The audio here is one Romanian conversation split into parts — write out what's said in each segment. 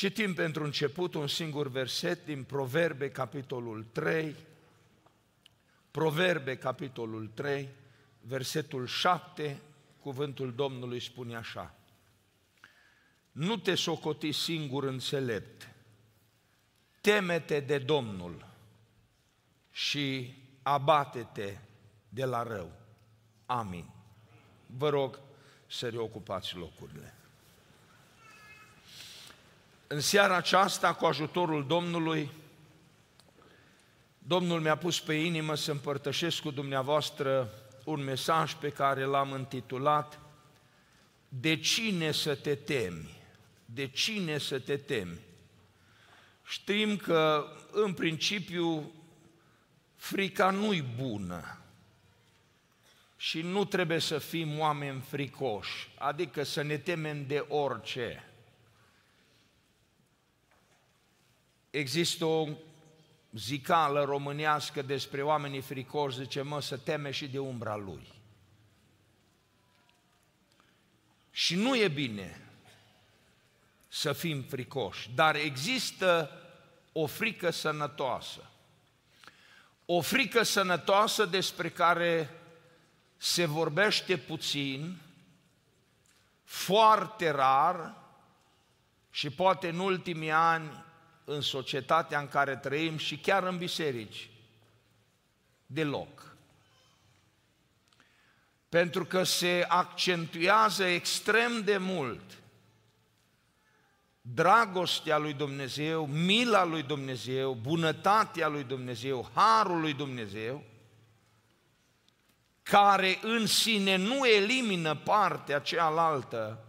Citim pentru început un singur verset din Proverbe, capitolul 3, Proverbe, capitolul 3, versetul 7, cuvântul Domnului spune așa. Nu te socoti singur înțelept, temete de Domnul și abate-te de la rău. Amin. Vă rog să reocupați locurile. În seara aceasta, cu ajutorul Domnului, Domnul mi-a pus pe inimă să împărtășesc cu dumneavoastră un mesaj pe care l-am intitulat De cine să te temi? De cine să te temi? Știm că, în principiu, frica nu-i bună și nu trebuie să fim oameni fricoși, adică să ne temem de orice. Există o zicală românească despre oamenii fricoși, zice, mă, să teme și de umbra lui. Și nu e bine să fim fricoși, dar există o frică sănătoasă. O frică sănătoasă despre care se vorbește puțin, foarte rar și poate în ultimii ani în societatea în care trăim și chiar în biserici. Deloc. Pentru că se accentuează extrem de mult dragostea lui Dumnezeu, mila lui Dumnezeu, bunătatea lui Dumnezeu, harul lui Dumnezeu, care în sine nu elimină partea cealaltă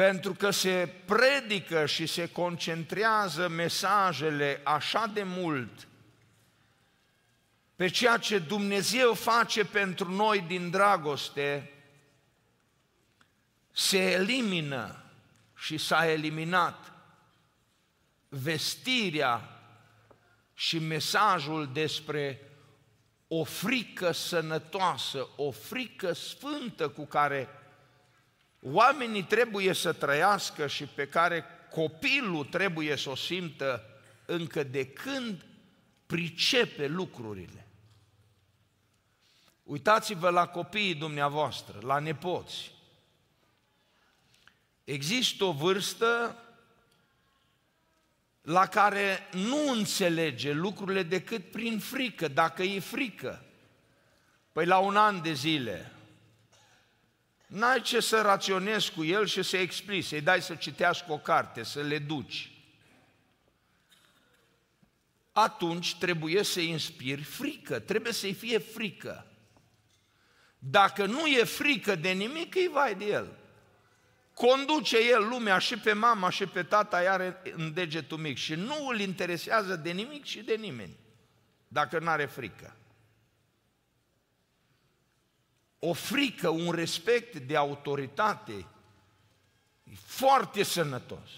pentru că se predică și se concentrează mesajele așa de mult pe ceea ce Dumnezeu face pentru noi din dragoste, se elimină și s-a eliminat vestirea și mesajul despre o frică sănătoasă, o frică sfântă cu care oamenii trebuie să trăiască și pe care copilul trebuie să o simtă încă de când pricepe lucrurile. Uitați-vă la copiii dumneavoastră, la nepoți. Există o vârstă la care nu înțelege lucrurile decât prin frică, dacă e frică. Păi la un an de zile, N-ai ce să raționezi cu el și să explici, să-i dai să citească o carte, să le duci. Atunci trebuie să-i inspiri frică, trebuie să-i fie frică. Dacă nu e frică de nimic, îi vai de el. Conduce el lumea și pe mama și pe tata iar în degetul mic și nu îl interesează de nimic și de nimeni, dacă nu are frică o frică, un respect de autoritate e foarte sănătos.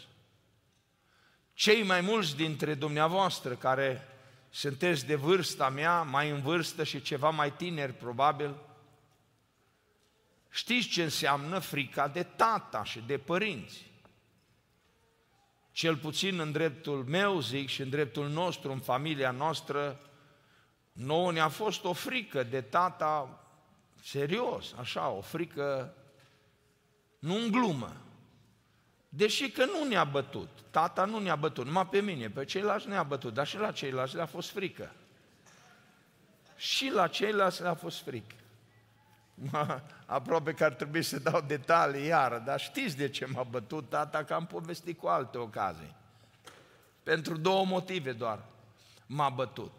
Cei mai mulți dintre dumneavoastră care sunteți de vârsta mea, mai în vârstă și ceva mai tineri probabil, știți ce înseamnă frica de tata și de părinți. Cel puțin în dreptul meu, zic, și în dreptul nostru, în familia noastră, nouă ne-a fost o frică de tata Serios, așa, o frică, nu în glumă. Deși că nu ne-a bătut, tata nu ne-a bătut, numai pe mine, pe ceilalți ne-a bătut, dar și la ceilalți le-a fost frică. Și la ceilalți le-a fost frică. Aproape că ar trebui să dau detalii iară, dar știți de ce m-a bătut tata, că am povestit cu alte ocazii. Pentru două motive doar m-a bătut.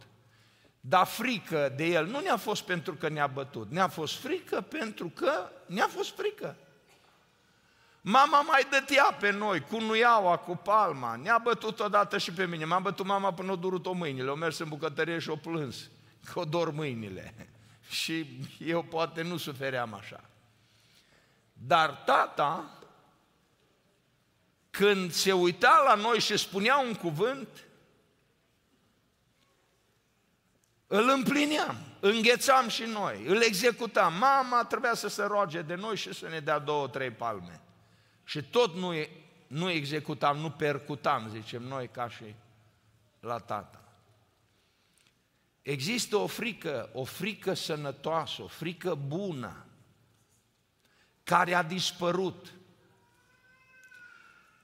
Dar frică de el nu ne-a fost pentru că ne-a bătut, ne-a fost frică pentru că ne-a fost frică. Mama mai dătea pe noi cu nuiaua, cu palma, ne-a bătut odată și pe mine. M-a bătut mama până o durut o mâinile, o mers în bucătărie și o plâns, că o dor mâinile. Și eu poate nu sufeream așa. Dar tata, când se uita la noi și spunea un cuvânt, îl împlineam, înghețam și noi, îl executam. Mama trebuia să se roage de noi și să ne dea două, trei palme. Și tot nu, nu executam, nu percutam, zicem noi, ca și la tata. Există o frică, o frică sănătoasă, o frică bună, care a dispărut.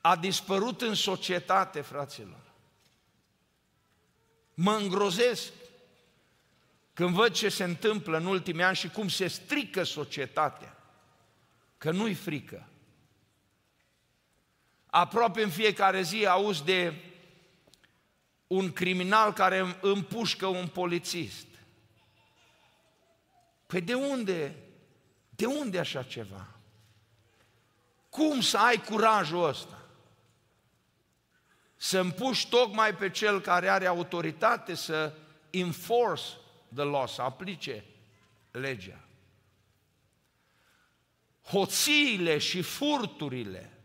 A dispărut în societate, fraților. Mă îngrozesc când văd ce se întâmplă în ultimii ani și cum se strică societatea, că nu-i frică. Aproape în fiecare zi auzi de un criminal care împușcă un polițist. Păi de unde? De unde așa ceva? Cum să ai curajul ăsta? Să împuși tocmai pe cel care are autoritate să enforce the law, să aplice legea. Hoțiile și furturile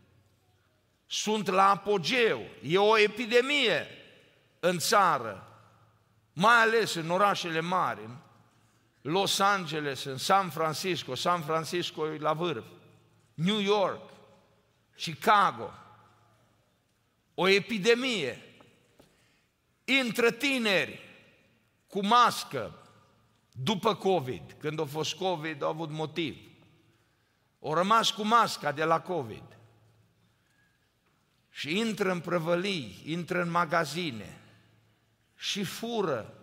sunt la apogeu. E o epidemie în țară, mai ales în orașele mari, în Los Angeles, în San Francisco, San Francisco e la vârf, New York, Chicago, o epidemie. Intră tineri cu mască după COVID, când a fost COVID, au avut motiv. Au rămas cu masca de la COVID. Și intră în prăvălii, intră în magazine și fură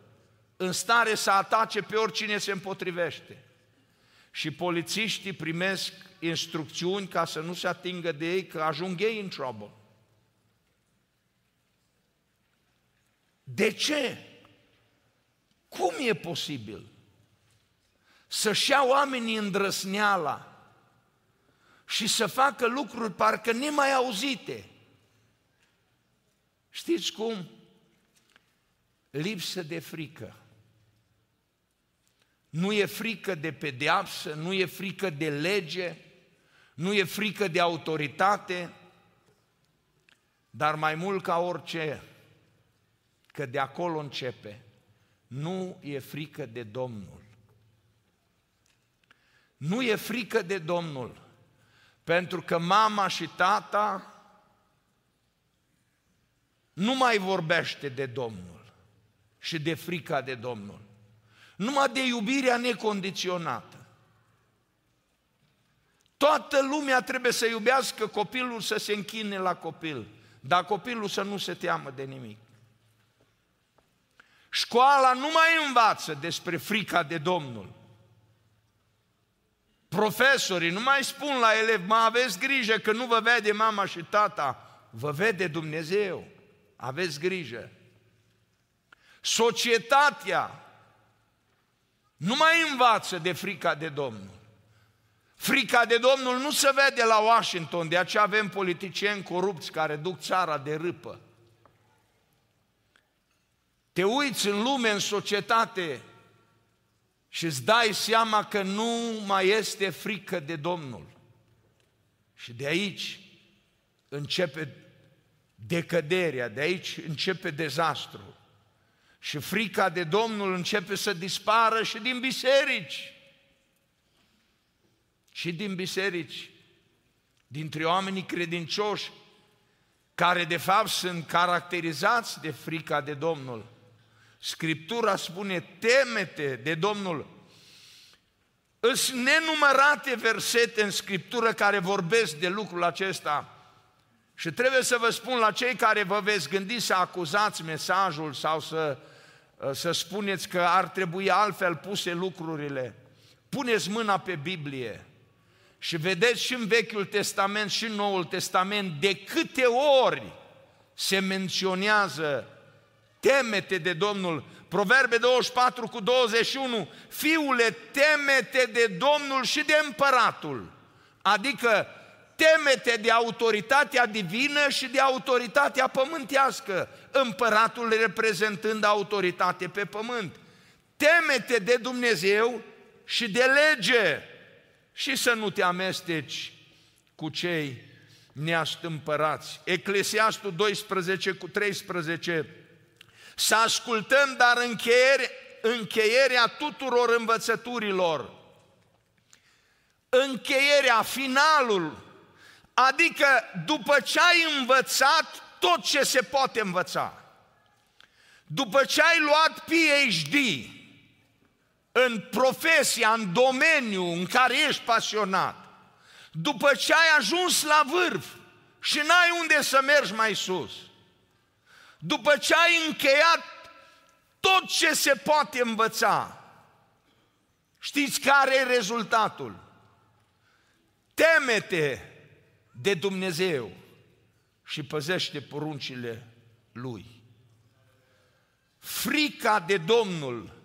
în stare să atace pe oricine se împotrivește. Și polițiștii primesc instrucțiuni ca să nu se atingă de ei, că ajung ei în trouble. De ce? Cum e posibil să-și ia oamenii îndrăsneala și să facă lucruri parcă nemai auzite? Știți cum? Lipsă de frică. Nu e frică de pedeapsă, nu e frică de lege, nu e frică de autoritate, dar mai mult ca orice, că de acolo începe, nu e frică de Domnul. Nu e frică de Domnul, pentru că mama și tata nu mai vorbește de Domnul și de frica de Domnul, numai de iubirea necondiționată. Toată lumea trebuie să iubească copilul, să se închine la copil, dar copilul să nu se teamă de nimic. Școala nu mai învață despre frica de Domnul. Profesorii nu mai spun la elevi, mă aveți grijă că nu vă vede mama și tata, vă vede Dumnezeu, aveți grijă. Societatea nu mai învață de frica de Domnul. Frica de Domnul nu se vede la Washington, de aceea avem politicieni corupți care duc țara de râpă. Te uiți în lume, în societate și îți dai seama că nu mai este frică de Domnul. Și de aici începe decăderea, de aici începe dezastru. Și frica de Domnul începe să dispară și din biserici. Și din biserici, dintre oamenii credincioși, care de fapt sunt caracterizați de frica de Domnul. Scriptura spune, temete de Domnul. Sunt nenumărate versete în Scriptură care vorbesc de lucrul acesta. Și trebuie să vă spun la cei care vă veți gândi să acuzați mesajul sau să, să spuneți că ar trebui altfel puse lucrurile. Puneți mâna pe Biblie și vedeți și în Vechiul Testament și în Noul Testament de câte ori se menționează temete de Domnul. Proverbe 24 cu 21, fiule, temete de Domnul și de împăratul. Adică temete de autoritatea divină și de autoritatea pământească, împăratul reprezentând autoritate pe pământ. Temete de Dumnezeu și de lege și să nu te amesteci cu cei neastâmpărați. Eclesiastul 12 cu 13 să ascultăm, dar încheiere, încheierea tuturor învățăturilor, încheierea, finalul. Adică după ce ai învățat tot ce se poate învăța, după ce ai luat PhD în profesia, în domeniu în care ești pasionat, după ce ai ajuns la vârf și n-ai unde să mergi mai sus, după ce ai încheiat tot ce se poate învăța, știți care e rezultatul? Temete de Dumnezeu și păzește poruncile Lui. Frica de Domnul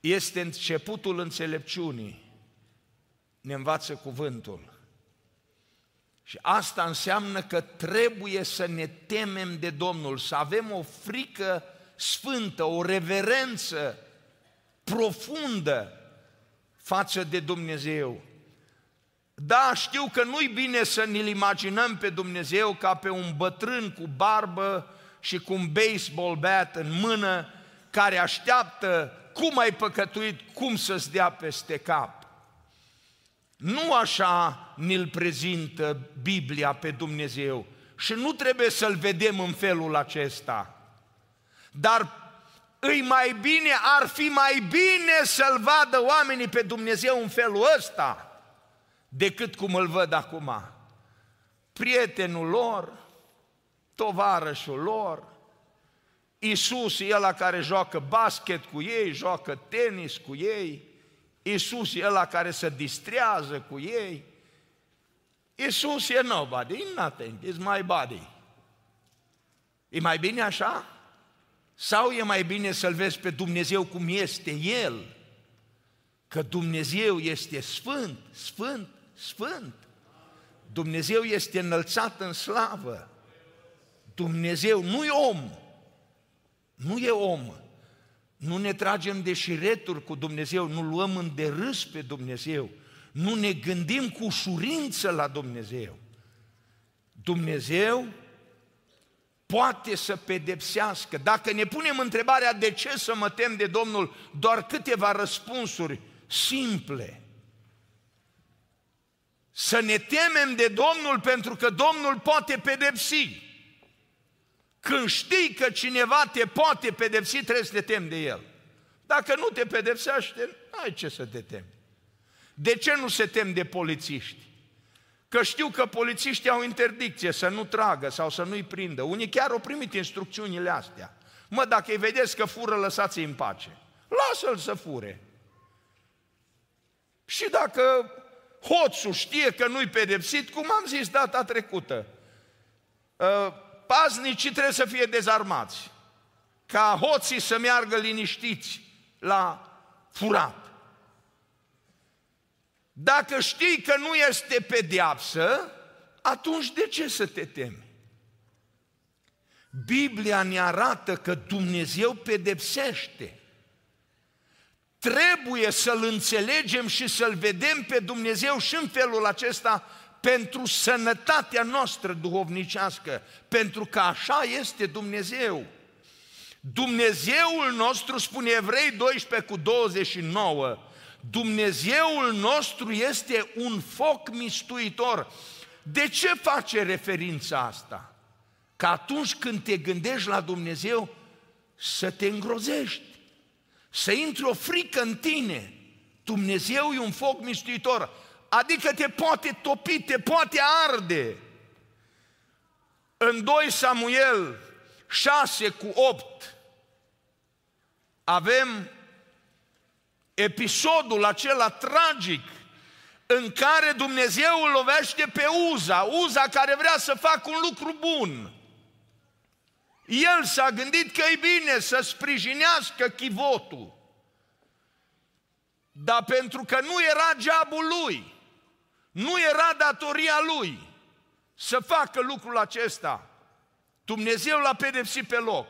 este începutul înțelepciunii, ne învață cuvântul. Și asta înseamnă că trebuie să ne temem de Domnul, să avem o frică sfântă, o reverență profundă față de Dumnezeu. Da, știu că nu-i bine să ne-l imaginăm pe Dumnezeu ca pe un bătrân cu barbă și cu un baseball bat în mână care așteaptă cum ai păcătuit, cum să-ți dea peste cap. Nu așa ne-l prezintă Biblia pe Dumnezeu și nu trebuie să-l vedem în felul acesta. Dar îi mai bine, ar fi mai bine să-l vadă oamenii pe Dumnezeu în felul ăsta decât cum îl văd acum. Prietenul lor, tovarășul lor, Isus e ăla care joacă basket cu ei, joacă tenis cu ei, Isus e ăla care se distrează cu ei, Isus e nobody, nothing, it's my body. E mai bine așa? Sau e mai bine să-L vezi pe Dumnezeu cum este El? Că Dumnezeu este sfânt, sfânt, sfânt. Dumnezeu este înălțat în slavă. Dumnezeu nu e om, nu e om. Nu ne tragem de șireturi cu Dumnezeu, nu luăm în derâs pe Dumnezeu, nu ne gândim cu ușurință la Dumnezeu. Dumnezeu poate să pedepsească. Dacă ne punem întrebarea de ce să mă tem de Domnul, doar câteva răspunsuri simple. Să ne temem de Domnul pentru că Domnul poate pedepsi. Când știi că cineva te poate pedepsi, trebuie să te temi de el. Dacă nu te pedepsește, ai ce să te temi. De ce nu se tem de polițiști? Că știu că polițiștii au interdicție să nu tragă sau să nu-i prindă. Unii chiar au primit instrucțiunile astea. Mă, dacă îi vedeți că fură, lăsați-i în pace. Lasă-l să fure. Și dacă hoțul știe că nu-i pedepsit, cum am zis data trecută, ă, paznicii trebuie să fie dezarmați, ca hoții să meargă liniștiți la furat. Dacă știi că nu este pedeapsă, atunci de ce să te temi? Biblia ne arată că Dumnezeu pedepsește. Trebuie să-L înțelegem și să-L vedem pe Dumnezeu și în felul acesta pentru sănătatea noastră duhovnicească, pentru că așa este Dumnezeu. Dumnezeul nostru, spune Evrei 12 cu 29, Dumnezeul nostru este un foc mistuitor. De ce face referința asta? Că atunci când te gândești la Dumnezeu, să te îngrozești, să intri o frică în tine. Dumnezeu e un foc mistuitor, adică te poate topi, te poate arde. În 2 Samuel 6 cu 8 avem episodul acela tragic în care Dumnezeu îl lovește pe Uza, Uza care vrea să facă un lucru bun. El s-a gândit că e bine să sprijinească chivotul, dar pentru că nu era geabul lui, nu era datoria lui să facă lucrul acesta, Dumnezeu l-a pedepsit pe loc.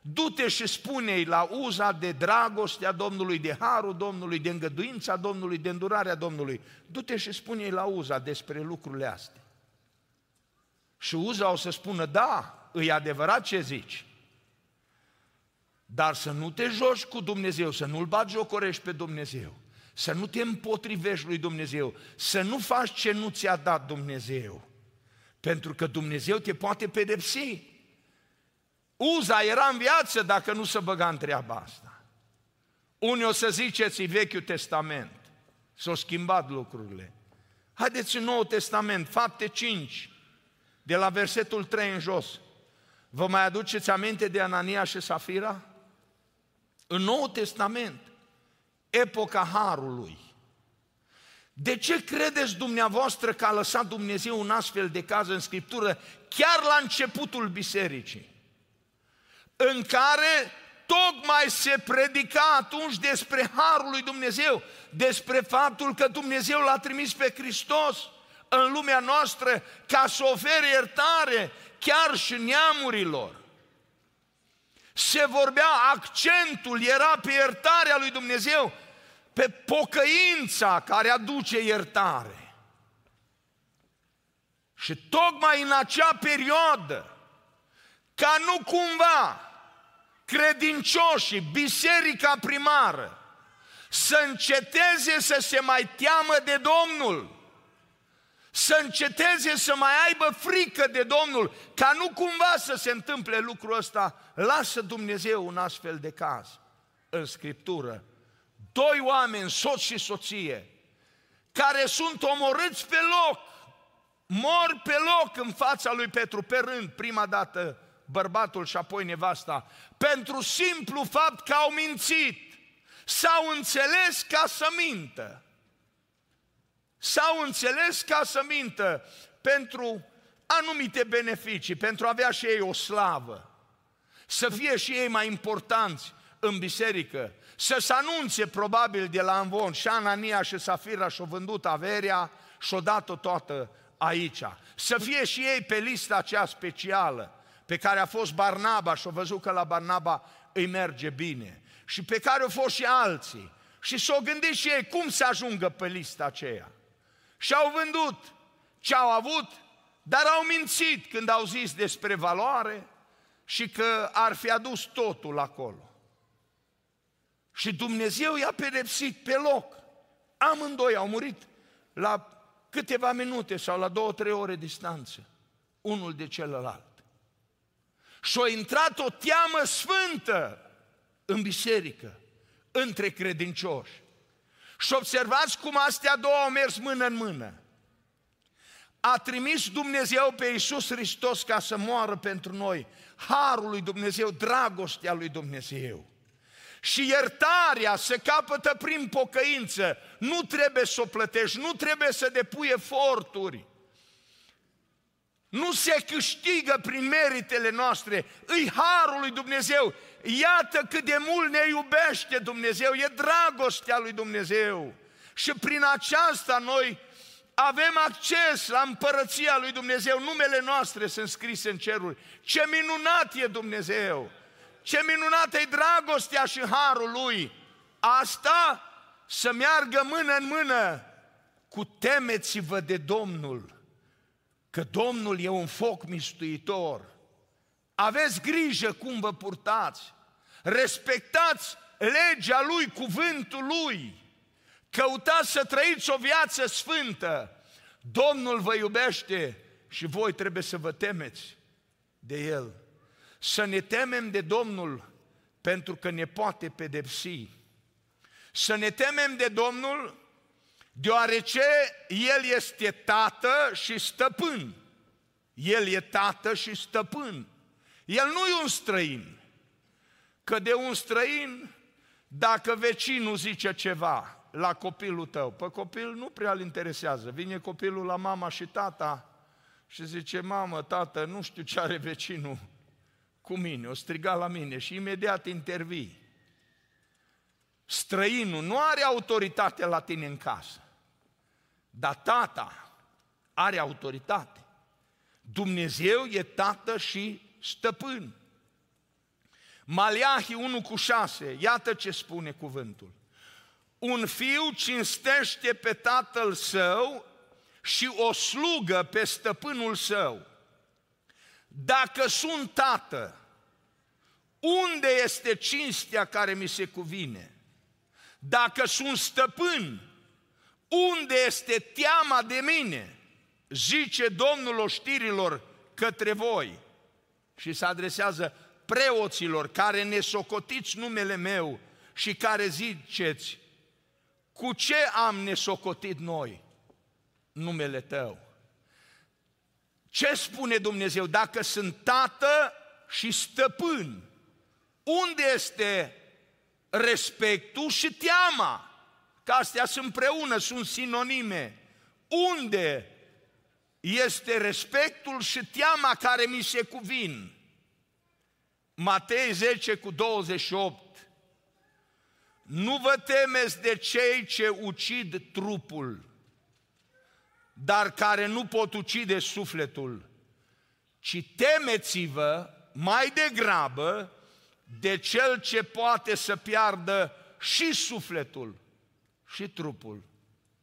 Du-te și spune-i la uza de dragostea Domnului, de harul Domnului, de îngăduința Domnului, de îndurarea Domnului. Du-te și spune-i la uza despre lucrurile astea. Și uza o să spună, da, e adevărat ce zici. Dar să nu te joci cu Dumnezeu, să nu-L bagi jocorești pe Dumnezeu. Să nu te împotrivești lui Dumnezeu, să nu faci ce nu ți-a dat Dumnezeu. Pentru că Dumnezeu te poate pedepsi. Uza era în viață dacă nu se băga în treaba asta. Unii o să ziceți, Vechiul Testament. S-au schimbat lucrurile. Haideți în Noul Testament, fapte 5, de la versetul 3 în jos. Vă mai aduceți aminte de Anania și Safira? În Noul Testament, epoca Harului. De ce credeți dumneavoastră că a lăsat Dumnezeu un astfel de caz în Scriptură chiar la începutul bisericii? În care tocmai se predica atunci despre Harul lui Dumnezeu, despre faptul că Dumnezeu l-a trimis pe Hristos în lumea noastră ca să ofere iertare chiar și neamurilor. Se vorbea, accentul era pe iertarea lui Dumnezeu, pe pocăința care aduce iertare. Și tocmai în acea perioadă, ca nu cumva credincioșii, biserica primară, să înceteze să se mai teamă de Domnul, să înceteze să mai aibă frică de Domnul, ca nu cumva să se întâmple lucrul ăsta, lasă Dumnezeu un astfel de caz în Scriptură. Doi oameni, soț și soție, care sunt omorâți pe loc, mor pe loc în fața lui Petru, pe rând, prima dată bărbatul și apoi nevasta, pentru simplu fapt că au mințit, s-au înțeles ca să mintă. S-au înțeles ca să mintă pentru anumite beneficii, pentru a avea și ei o slavă, să fie și ei mai importanți în biserică, să se anunțe probabil de la Anvon și Anania și Safira și-au vândut averea și-au dat-o toată aici. Să fie și ei pe lista aceea specială pe care a fost Barnaba și-au văzut că la Barnaba îi merge bine și pe care au fost și alții. Și s-au gândit și ei cum să ajungă pe lista aceea. Și au vândut ce au avut, dar au mințit când au zis despre valoare și că ar fi adus totul acolo. Și Dumnezeu i-a pedepsit pe loc. Amândoi au murit la câteva minute sau la două, trei ore distanță, unul de celălalt. Și a intrat o teamă sfântă în biserică, între credincioși. Și observați cum astea două au mers mână în mână. A trimis Dumnezeu pe Iisus Hristos ca să moară pentru noi. Harul lui Dumnezeu, dragostea lui Dumnezeu. Și iertarea se capătă prin pocăință. Nu trebuie să o plătești, nu trebuie să depui eforturi. Nu se câștigă prin meritele noastre, îi harul lui Dumnezeu. Iată cât de mult ne iubește Dumnezeu, e dragostea lui Dumnezeu. Și prin aceasta noi avem acces la împărăția lui Dumnezeu, numele noastre sunt scrise în ceruri. Ce minunat e Dumnezeu! Ce minunată e dragostea și harul lui! Asta să meargă mână în mână cu temeți-vă de Domnul că Domnul e un foc mistuitor. Aveți grijă cum vă purtați. Respectați legea Lui, cuvântul Lui. Căutați să trăiți o viață sfântă. Domnul vă iubește și voi trebuie să vă temeți de El. Să ne temem de Domnul pentru că ne poate pedepsi. Să ne temem de Domnul deoarece El este tată și stăpân. El e tată și stăpân. El nu e un străin. Că de un străin, dacă vecinul zice ceva la copilul tău, pe copil nu prea îl interesează. Vine copilul la mama și tata și zice, mamă, tată, nu știu ce are vecinul cu mine, o striga la mine și imediat intervii. Străinul nu are autoritate la tine în casă. Dar tata are autoritate. Dumnezeu e tată și stăpân. Maliahi 1 cu 6, iată ce spune cuvântul. Un fiu cinstește pe tatăl său și o slugă pe stăpânul său. Dacă sunt tată, unde este cinstea care mi se cuvine? Dacă sunt stăpân, unde este teama de mine? Zice Domnul oștirilor către voi. Și se adresează preoților care ne socotiți numele meu și care ziceți, cu ce am nesocotit noi numele tău? Ce spune Dumnezeu? Dacă sunt tată și stăpân, unde este respectul și teama? Că astea sunt împreună, sunt sinonime. Unde este respectul și teama care mi se cuvin? Matei 10 cu 28. Nu vă temeți de cei ce ucid trupul, dar care nu pot ucide sufletul, ci temeți-vă mai degrabă de cel ce poate să piardă și sufletul și trupul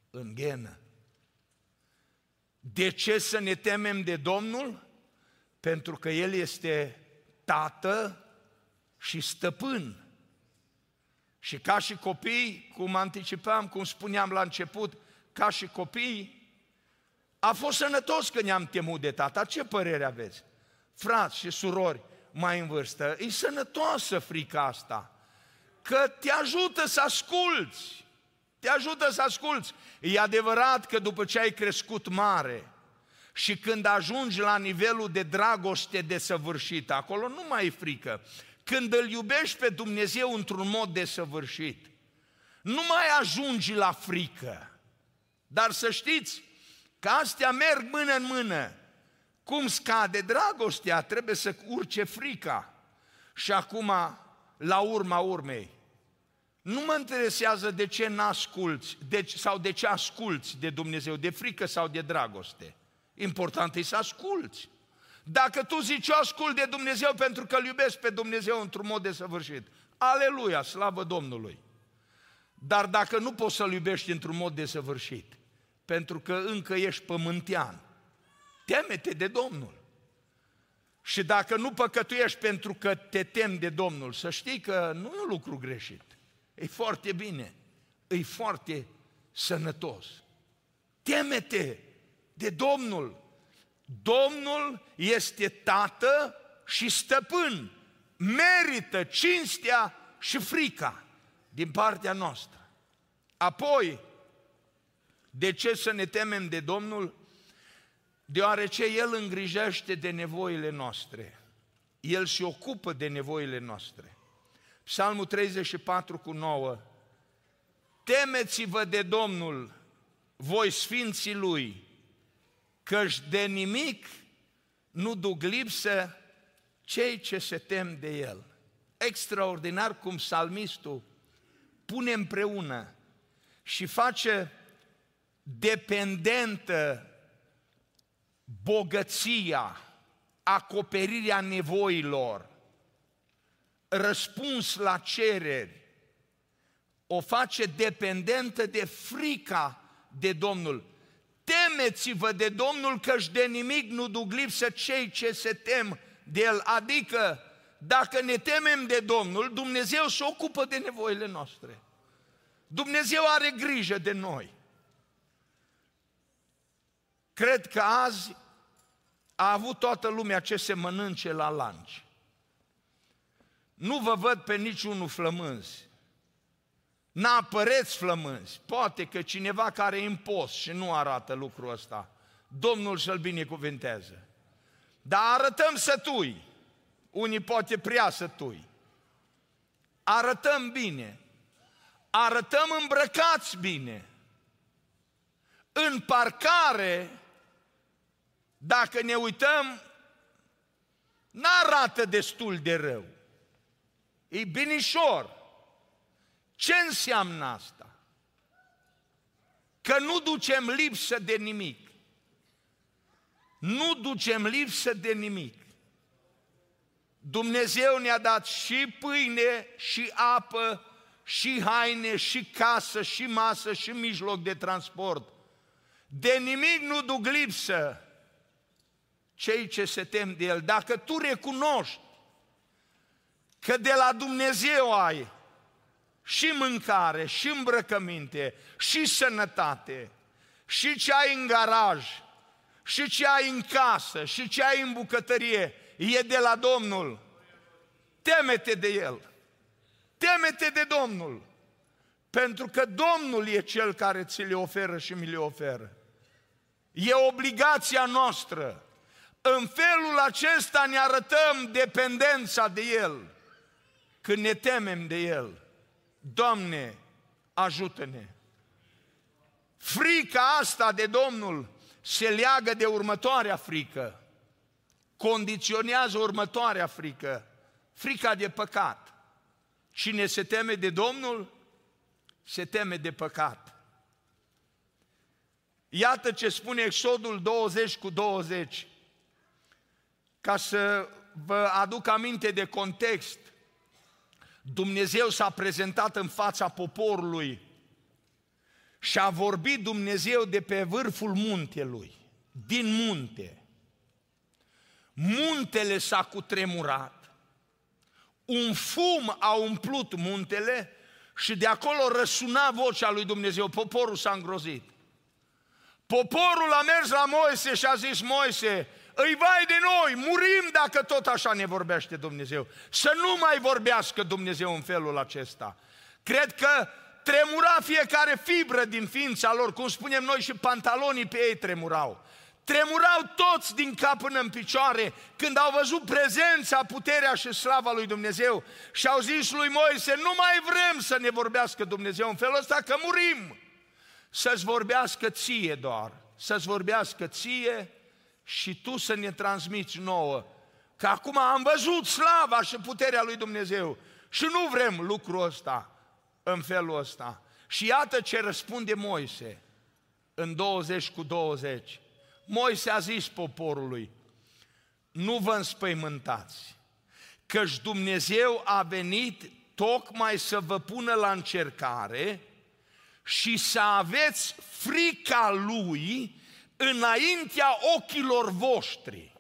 în ghenă. De ce să ne temem de Domnul? Pentru că El este tată și stăpân. Și ca și copii, cum anticipam, cum spuneam la început, ca și copii, a fost sănătos că ne-am temut de tata. Ce părere aveți? Frați și surori mai în vârstă, e sănătoasă frica asta, că te ajută să asculți, te ajută să asculți. E adevărat că după ce ai crescut mare, și când ajungi la nivelul de dragoste desăvârșit, acolo nu mai e frică. Când îl iubești pe Dumnezeu într-un mod desăvârșit, nu mai ajungi la frică. Dar să știți că astea merg mână în mână. Cum scade dragostea, trebuie să urce frica. Și acum, la urma urmei, nu mă interesează de ce n-asculți de, sau de ce asculți de Dumnezeu, de frică sau de dragoste. Important e să asculți. Dacă tu zici, eu ascult de Dumnezeu pentru că îl iubesc pe Dumnezeu într-un mod desăvârșit, aleluia, slavă Domnului. Dar dacă nu poți să-L iubești într-un mod desăvârșit, pentru că încă ești pământean, teme-te de Domnul. Și dacă nu păcătuiești pentru că te temi de Domnul, să știi că nu e un lucru greșit. E foarte bine, e foarte sănătos. Teme-te de Domnul. Domnul este tată și stăpân. Merită cinstea și frica din partea noastră. Apoi, de ce să ne temem de Domnul? Deoarece El îngrijește de nevoile noastre. El se ocupă de nevoile noastre. Psalmul 34 cu 9. Temeți-vă de Domnul, voi sfinții Lui, căci de nimic nu duc lipsă cei ce se tem de El. Extraordinar cum salmistul pune împreună și face dependentă bogăția, acoperirea nevoilor, răspuns la cereri, o face dependentă de frica de Domnul temeți-vă de Domnul căci de nimic nu duc lipsă cei ce se tem de El. Adică, dacă ne temem de Domnul, Dumnezeu se ocupă de nevoile noastre. Dumnezeu are grijă de noi. Cred că azi a avut toată lumea ce se mănânce la lanci. Nu vă văd pe niciunul flămânzi. N-apăreți flămânzi. Poate că cineva care e în post și nu arată lucrul ăsta, Domnul să-l binecuvintează. Dar arătăm sătui. Unii poate prea sătui. Arătăm bine. Arătăm îmbrăcați bine. În parcare, dacă ne uităm, n-arată destul de rău. E binișor. Ce înseamnă asta? Că nu ducem lipsă de nimic. Nu ducem lipsă de nimic. Dumnezeu ne-a dat și pâine, și apă, și haine, și casă, și masă, și mijloc de transport. De nimic nu duc lipsă cei ce se tem de El. Dacă tu recunoști că de la Dumnezeu ai și mâncare, și îmbrăcăminte, și sănătate, și ce ai în garaj, și ce ai în casă, și ce ai în bucătărie, e de la Domnul. Temete de El. Temete de Domnul. Pentru că Domnul e Cel care ți le oferă și mi le oferă. E obligația noastră. În felul acesta ne arătăm dependența de El. Când ne temem de El. Doamne, ajută-ne! Frica asta de Domnul se leagă de următoarea frică. Condiționează următoarea frică. Frica de păcat. Cine se teme de Domnul, se teme de păcat. Iată ce spune Exodul 20 cu 20. Ca să vă aduc aminte de context, Dumnezeu s-a prezentat în fața poporului și a vorbit Dumnezeu de pe vârful muntelui, din munte. Muntele s-a cutremurat, un fum a umplut muntele și de acolo răsuna vocea lui Dumnezeu. Poporul s-a îngrozit. Poporul a mers la Moise și a zis, Moise, îi vai de noi, murim dacă tot așa ne vorbește Dumnezeu. Să nu mai vorbească Dumnezeu în felul acesta. Cred că tremura fiecare fibră din ființa lor, cum spunem noi și pantalonii pe ei tremurau. Tremurau toți din cap până în picioare când au văzut prezența, puterea și slava lui Dumnezeu și au zis lui Moise, nu mai vrem să ne vorbească Dumnezeu în felul ăsta că murim. Să-ți vorbească ție doar, să-ți vorbească ție și tu să ne transmiți nouă că acum am văzut slava și puterea lui Dumnezeu și nu vrem lucrul ăsta în felul ăsta. Și iată ce răspunde Moise în 20 cu 20. Moise a zis poporului, nu vă înspăimântați, căci Dumnezeu a venit tocmai să vă pună la încercare și să aveți frica Lui înaintea ochilor voștri.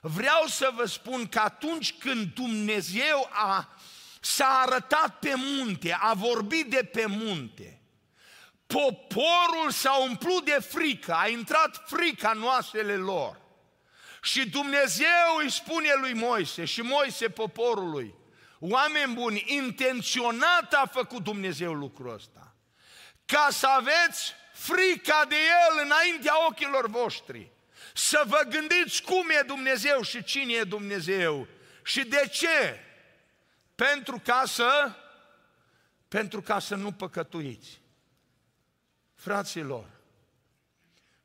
Vreau să vă spun că atunci când Dumnezeu a, s-a arătat pe munte, a vorbit de pe munte, poporul s-a umplut de frică, a intrat frica în oasele lor. Și Dumnezeu îi spune lui Moise și Moise poporului, oameni buni, intenționat a făcut Dumnezeu lucrul ăsta, ca să aveți frica de El înaintea ochilor voștri. Să vă gândiți cum e Dumnezeu și cine e Dumnezeu și de ce. Pentru ca să, pentru ca să nu păcătuiți. Fraților,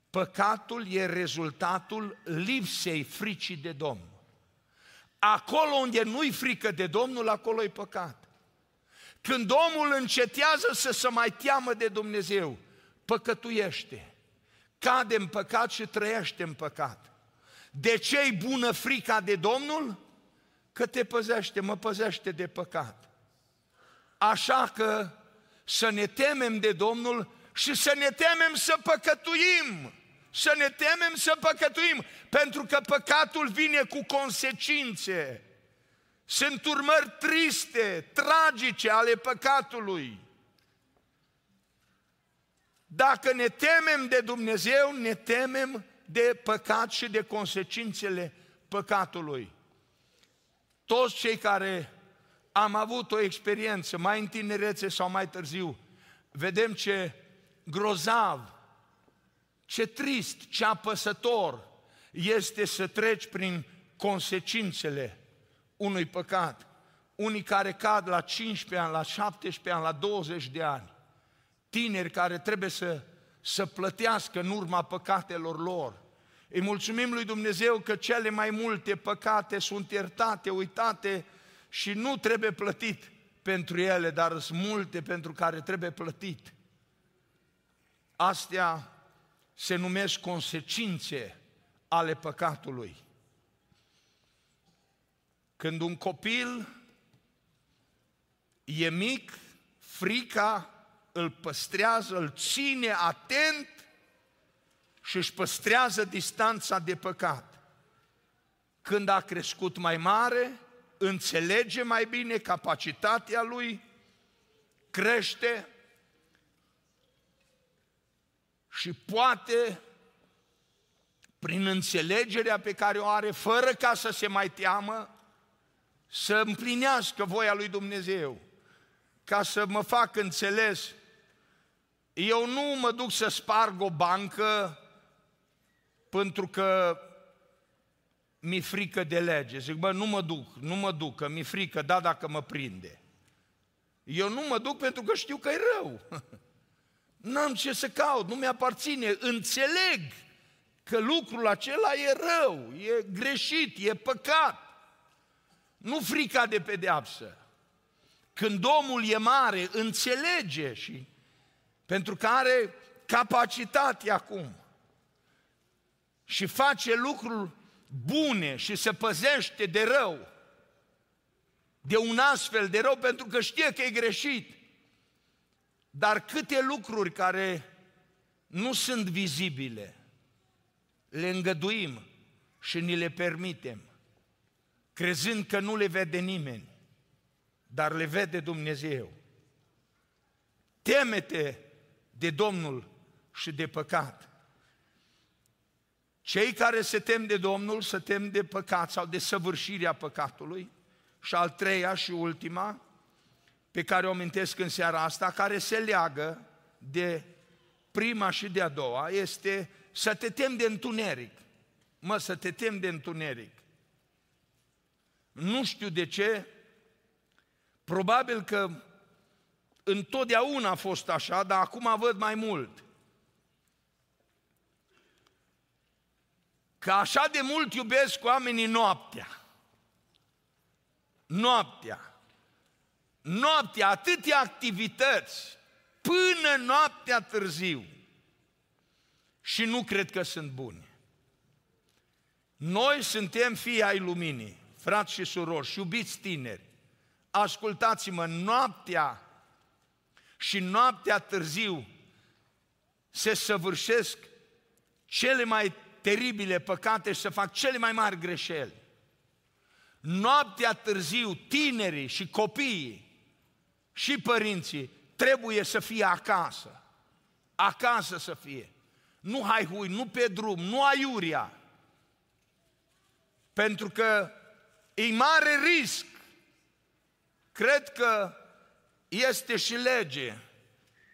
păcatul e rezultatul lipsei fricii de Domnul. Acolo unde nu-i frică de Domnul, acolo e păcat. Când omul încetează să se mai teamă de Dumnezeu, păcătuiește, cade în păcat și trăiește în păcat. De ce e bună frica de Domnul? Că te păzește, mă păzește de păcat. Așa că să ne temem de Domnul și să ne temem să păcătuim. Să ne temem să păcătuim, pentru că păcatul vine cu consecințe. Sunt urmări triste, tragice ale păcatului. Dacă ne temem de Dumnezeu, ne temem de păcat și de consecințele păcatului. Toți cei care am avut o experiență, mai în tinerețe sau mai târziu, vedem ce grozav, ce trist, ce apăsător este să treci prin consecințele unui păcat. Unii care cad la 15 ani, la 17 ani, la 20 de ani tineri care trebuie să, să plătească în urma păcatelor lor. Îi mulțumim lui Dumnezeu că cele mai multe păcate sunt iertate, uitate și nu trebuie plătit pentru ele, dar sunt multe pentru care trebuie plătit. Astea se numesc consecințe ale păcatului. Când un copil e mic, frica îl păstrează, îl ține atent și își păstrează distanța de păcat. Când a crescut mai mare, înțelege mai bine capacitatea lui, crește și poate, prin înțelegerea pe care o are, fără ca să se mai teamă, să împlinească voia lui Dumnezeu, ca să mă fac înțeles. Eu nu mă duc să sparg o bancă pentru că mi frică de lege. Zic, bă, nu mă duc, nu mă duc, că mi frică, da, dacă mă prinde. Eu nu mă duc pentru că știu că e rău. N-am ce să caut, nu mi-aparține. Înțeleg că lucrul acela e rău, e greșit, e păcat. Nu frica de pedeapsă. Când omul e mare, înțelege și pentru că are capacitate acum și face lucruri bune și se păzește de rău, de un astfel de rău pentru că știe că e greșit. Dar câte lucruri care nu sunt vizibile, le îngăduim și ni le permitem, crezând că nu le vede nimeni, dar le vede Dumnezeu. Temete de Domnul și de păcat. Cei care se tem de Domnul se tem de păcat sau de săvârșirea păcatului. Și al treia și ultima, pe care o amintesc în seara asta, care se leagă de prima și de a doua, este să te tem de întuneric. Mă, să te tem de întuneric. Nu știu de ce, probabil că întotdeauna a fost așa, dar acum văd mai mult. Că așa de mult iubesc oamenii noaptea. Noaptea. Noaptea, atâtea activități, până noaptea târziu. Și nu cred că sunt bune. Noi suntem fii ai luminii, frați și surori, și iubiți tineri. Ascultați-mă, noaptea și noaptea târziu se săvârșesc cele mai teribile păcate și să fac cele mai mari greșeli. Noaptea târziu, tinerii și copiii și părinții trebuie să fie acasă. Acasă să fie. Nu haihui, nu pe drum, nu aiuria. Pentru că e mare risc. Cred că este și lege.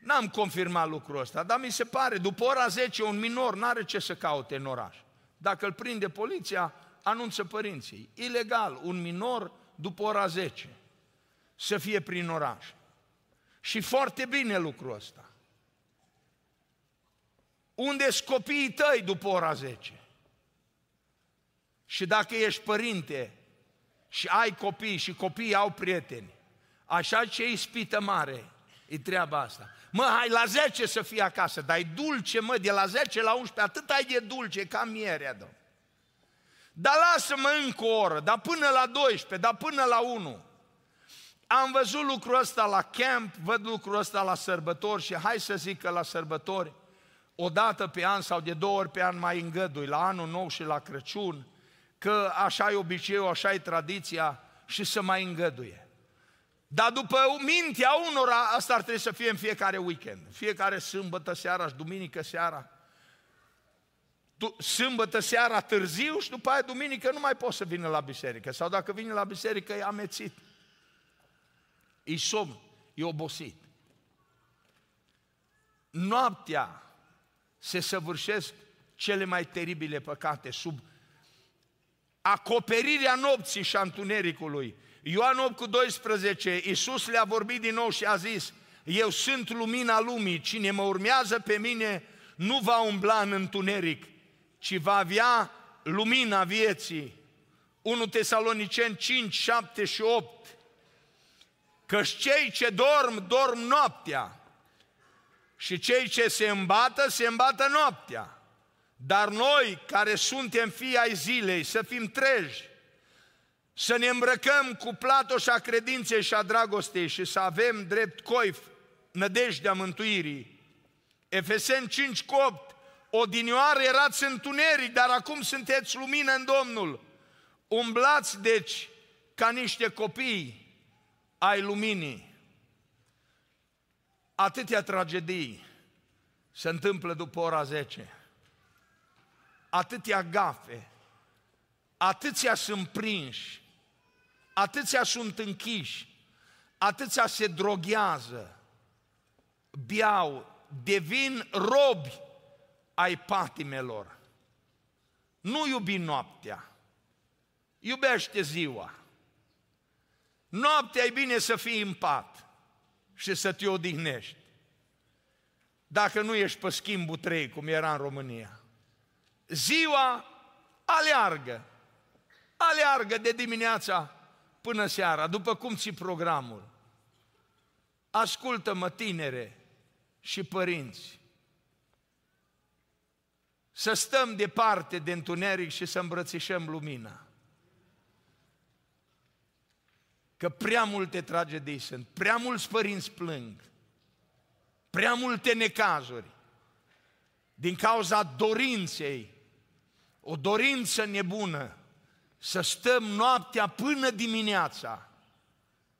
N-am confirmat lucrul ăsta, dar mi se pare, după ora 10, un minor n-are ce să caute în oraș. Dacă îl prinde poliția, anunță părinții. Ilegal, un minor după ora 10 să fie prin oraș. Și foarte bine lucrul ăsta. Unde sunt copiii tăi după ora 10? Și dacă ești părinte și ai copii și copiii au prieteni, așa ce ispită mare e treaba asta. Mă, hai la 10 să fii acasă, dar e dulce, mă, de la 10 la 11, atât ai de dulce, ca mierea, domn. Dar lasă-mă încă o oră, dar până la 12, dar până la 1. Am văzut lucrul ăsta la camp, văd lucrul ăsta la sărbători și hai să zic că la sărbători, o dată pe an sau de două ori pe an mai îngădui, la anul nou și la Crăciun, că așa e obiceiul, așa e tradiția și să mai îngăduie. Dar după mintea unora, asta ar trebui să fie în fiecare weekend. Fiecare sâmbătă seara și duminică seara. Sâmbătă seara târziu și după aia duminică nu mai poți să vină la biserică. Sau dacă vine la biserică e amețit. E somn, e obosit. Noaptea se săvârșesc cele mai teribile păcate sub acoperirea nopții și a întunericului. Ioan 8 cu 12, Iisus le-a vorbit din nou și a zis, eu sunt lumina lumii, cine mă urmează pe mine nu va umbla în întuneric, ci va avea lumina vieții. 1 Tesaloniceni 5, 7 și 8. Căci cei ce dorm, dorm noaptea. Și cei ce se îmbată, se îmbată noaptea. Dar noi, care suntem fii ai zilei, să fim treji, să ne îmbrăcăm cu platoșa credinței și a dragostei și să avem drept coif nădejdea mântuirii. Efeseni 5 cu 8, odinioară erați întuneric, dar acum sunteți lumină în Domnul. Umblați, deci, ca niște copii ai luminii. Atâtea tragedii se întâmplă după ora 10. Atâtea gafe, atâția sunt prinși, atâția sunt închiși, atâția se droghează, biau, devin robi ai patimelor. Nu iubi noaptea, iubește ziua. Noaptea e bine să fii în pat și să te odihnești. Dacă nu ești pe schimbul 3, cum era în România. Ziua aleargă. Aleargă de dimineața până seara, după cum ți programul. Ascultă-mă, tinere și părinți, să stăm departe de întuneric și să îmbrățișăm lumina. Că prea multe tragedii sunt, prea mulți părinți plâng, prea multe necazuri, din cauza dorinței, o dorință nebună, să stăm noaptea până dimineața.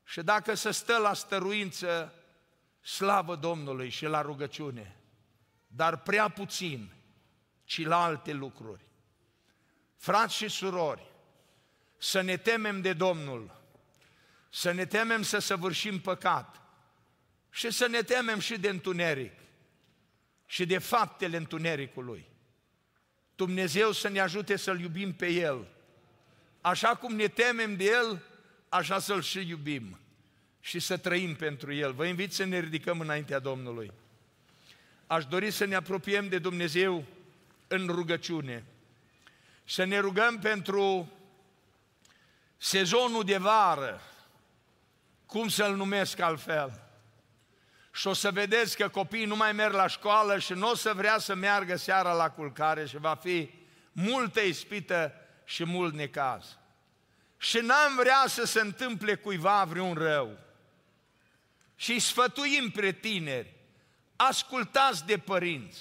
Și dacă să stă la stăruință, slavă Domnului și la rugăciune, dar prea puțin, ci la alte lucruri. Frați și surori, să ne temem de Domnul, să ne temem să săvârșim păcat și să ne temem și de întuneric și de faptele întunericului. Dumnezeu să ne ajute să-L iubim pe El. Așa cum ne temem de El, așa să-L și iubim și să trăim pentru El. Vă invit să ne ridicăm înaintea Domnului. Aș dori să ne apropiem de Dumnezeu în rugăciune. Să ne rugăm pentru sezonul de vară, cum să-l numesc altfel. Și o să vedeți că copiii nu mai merg la școală și nu o să vrea să meargă seara la culcare și va fi multă ispită și mult necaz. Și n-am vrea să se întâmple cuiva vreun rău. Și sfătuim pre tineri, ascultați de părinți,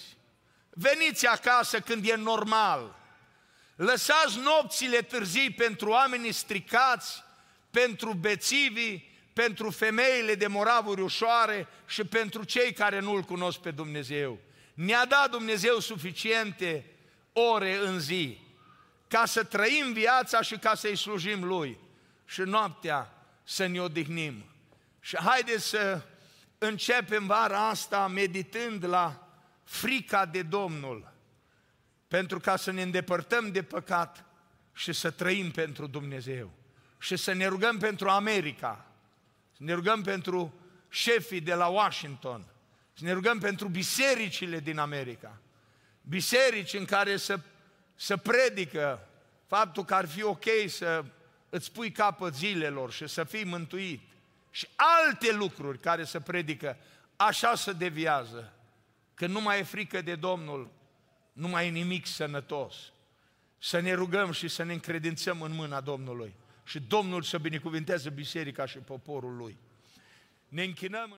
veniți acasă când e normal, lăsați nopțile târzii pentru oamenii stricați, pentru bețivii, pentru femeile de moravuri ușoare și pentru cei care nu-L cunosc pe Dumnezeu. Ne-a dat Dumnezeu suficiente ore în zi ca să trăim viața și ca să-i slujim Lui. Și noaptea să ne odihnim. Și haideți să începem vara asta meditând la frica de Domnul, pentru ca să ne îndepărtăm de păcat și să trăim pentru Dumnezeu. Și să ne rugăm pentru America, să ne rugăm pentru șefii de la Washington, să ne rugăm pentru bisericile din America, biserici în care să, să predică faptul că ar fi ok să îți pui capăt zilelor și să fii mântuit și alte lucruri care să predică, așa să deviază. Că nu mai e frică de Domnul, nu mai e nimic sănătos. Să ne rugăm și să ne încredințăm în mâna Domnului și Domnul să binecuvinteze biserica și poporul lui. Ne închinăm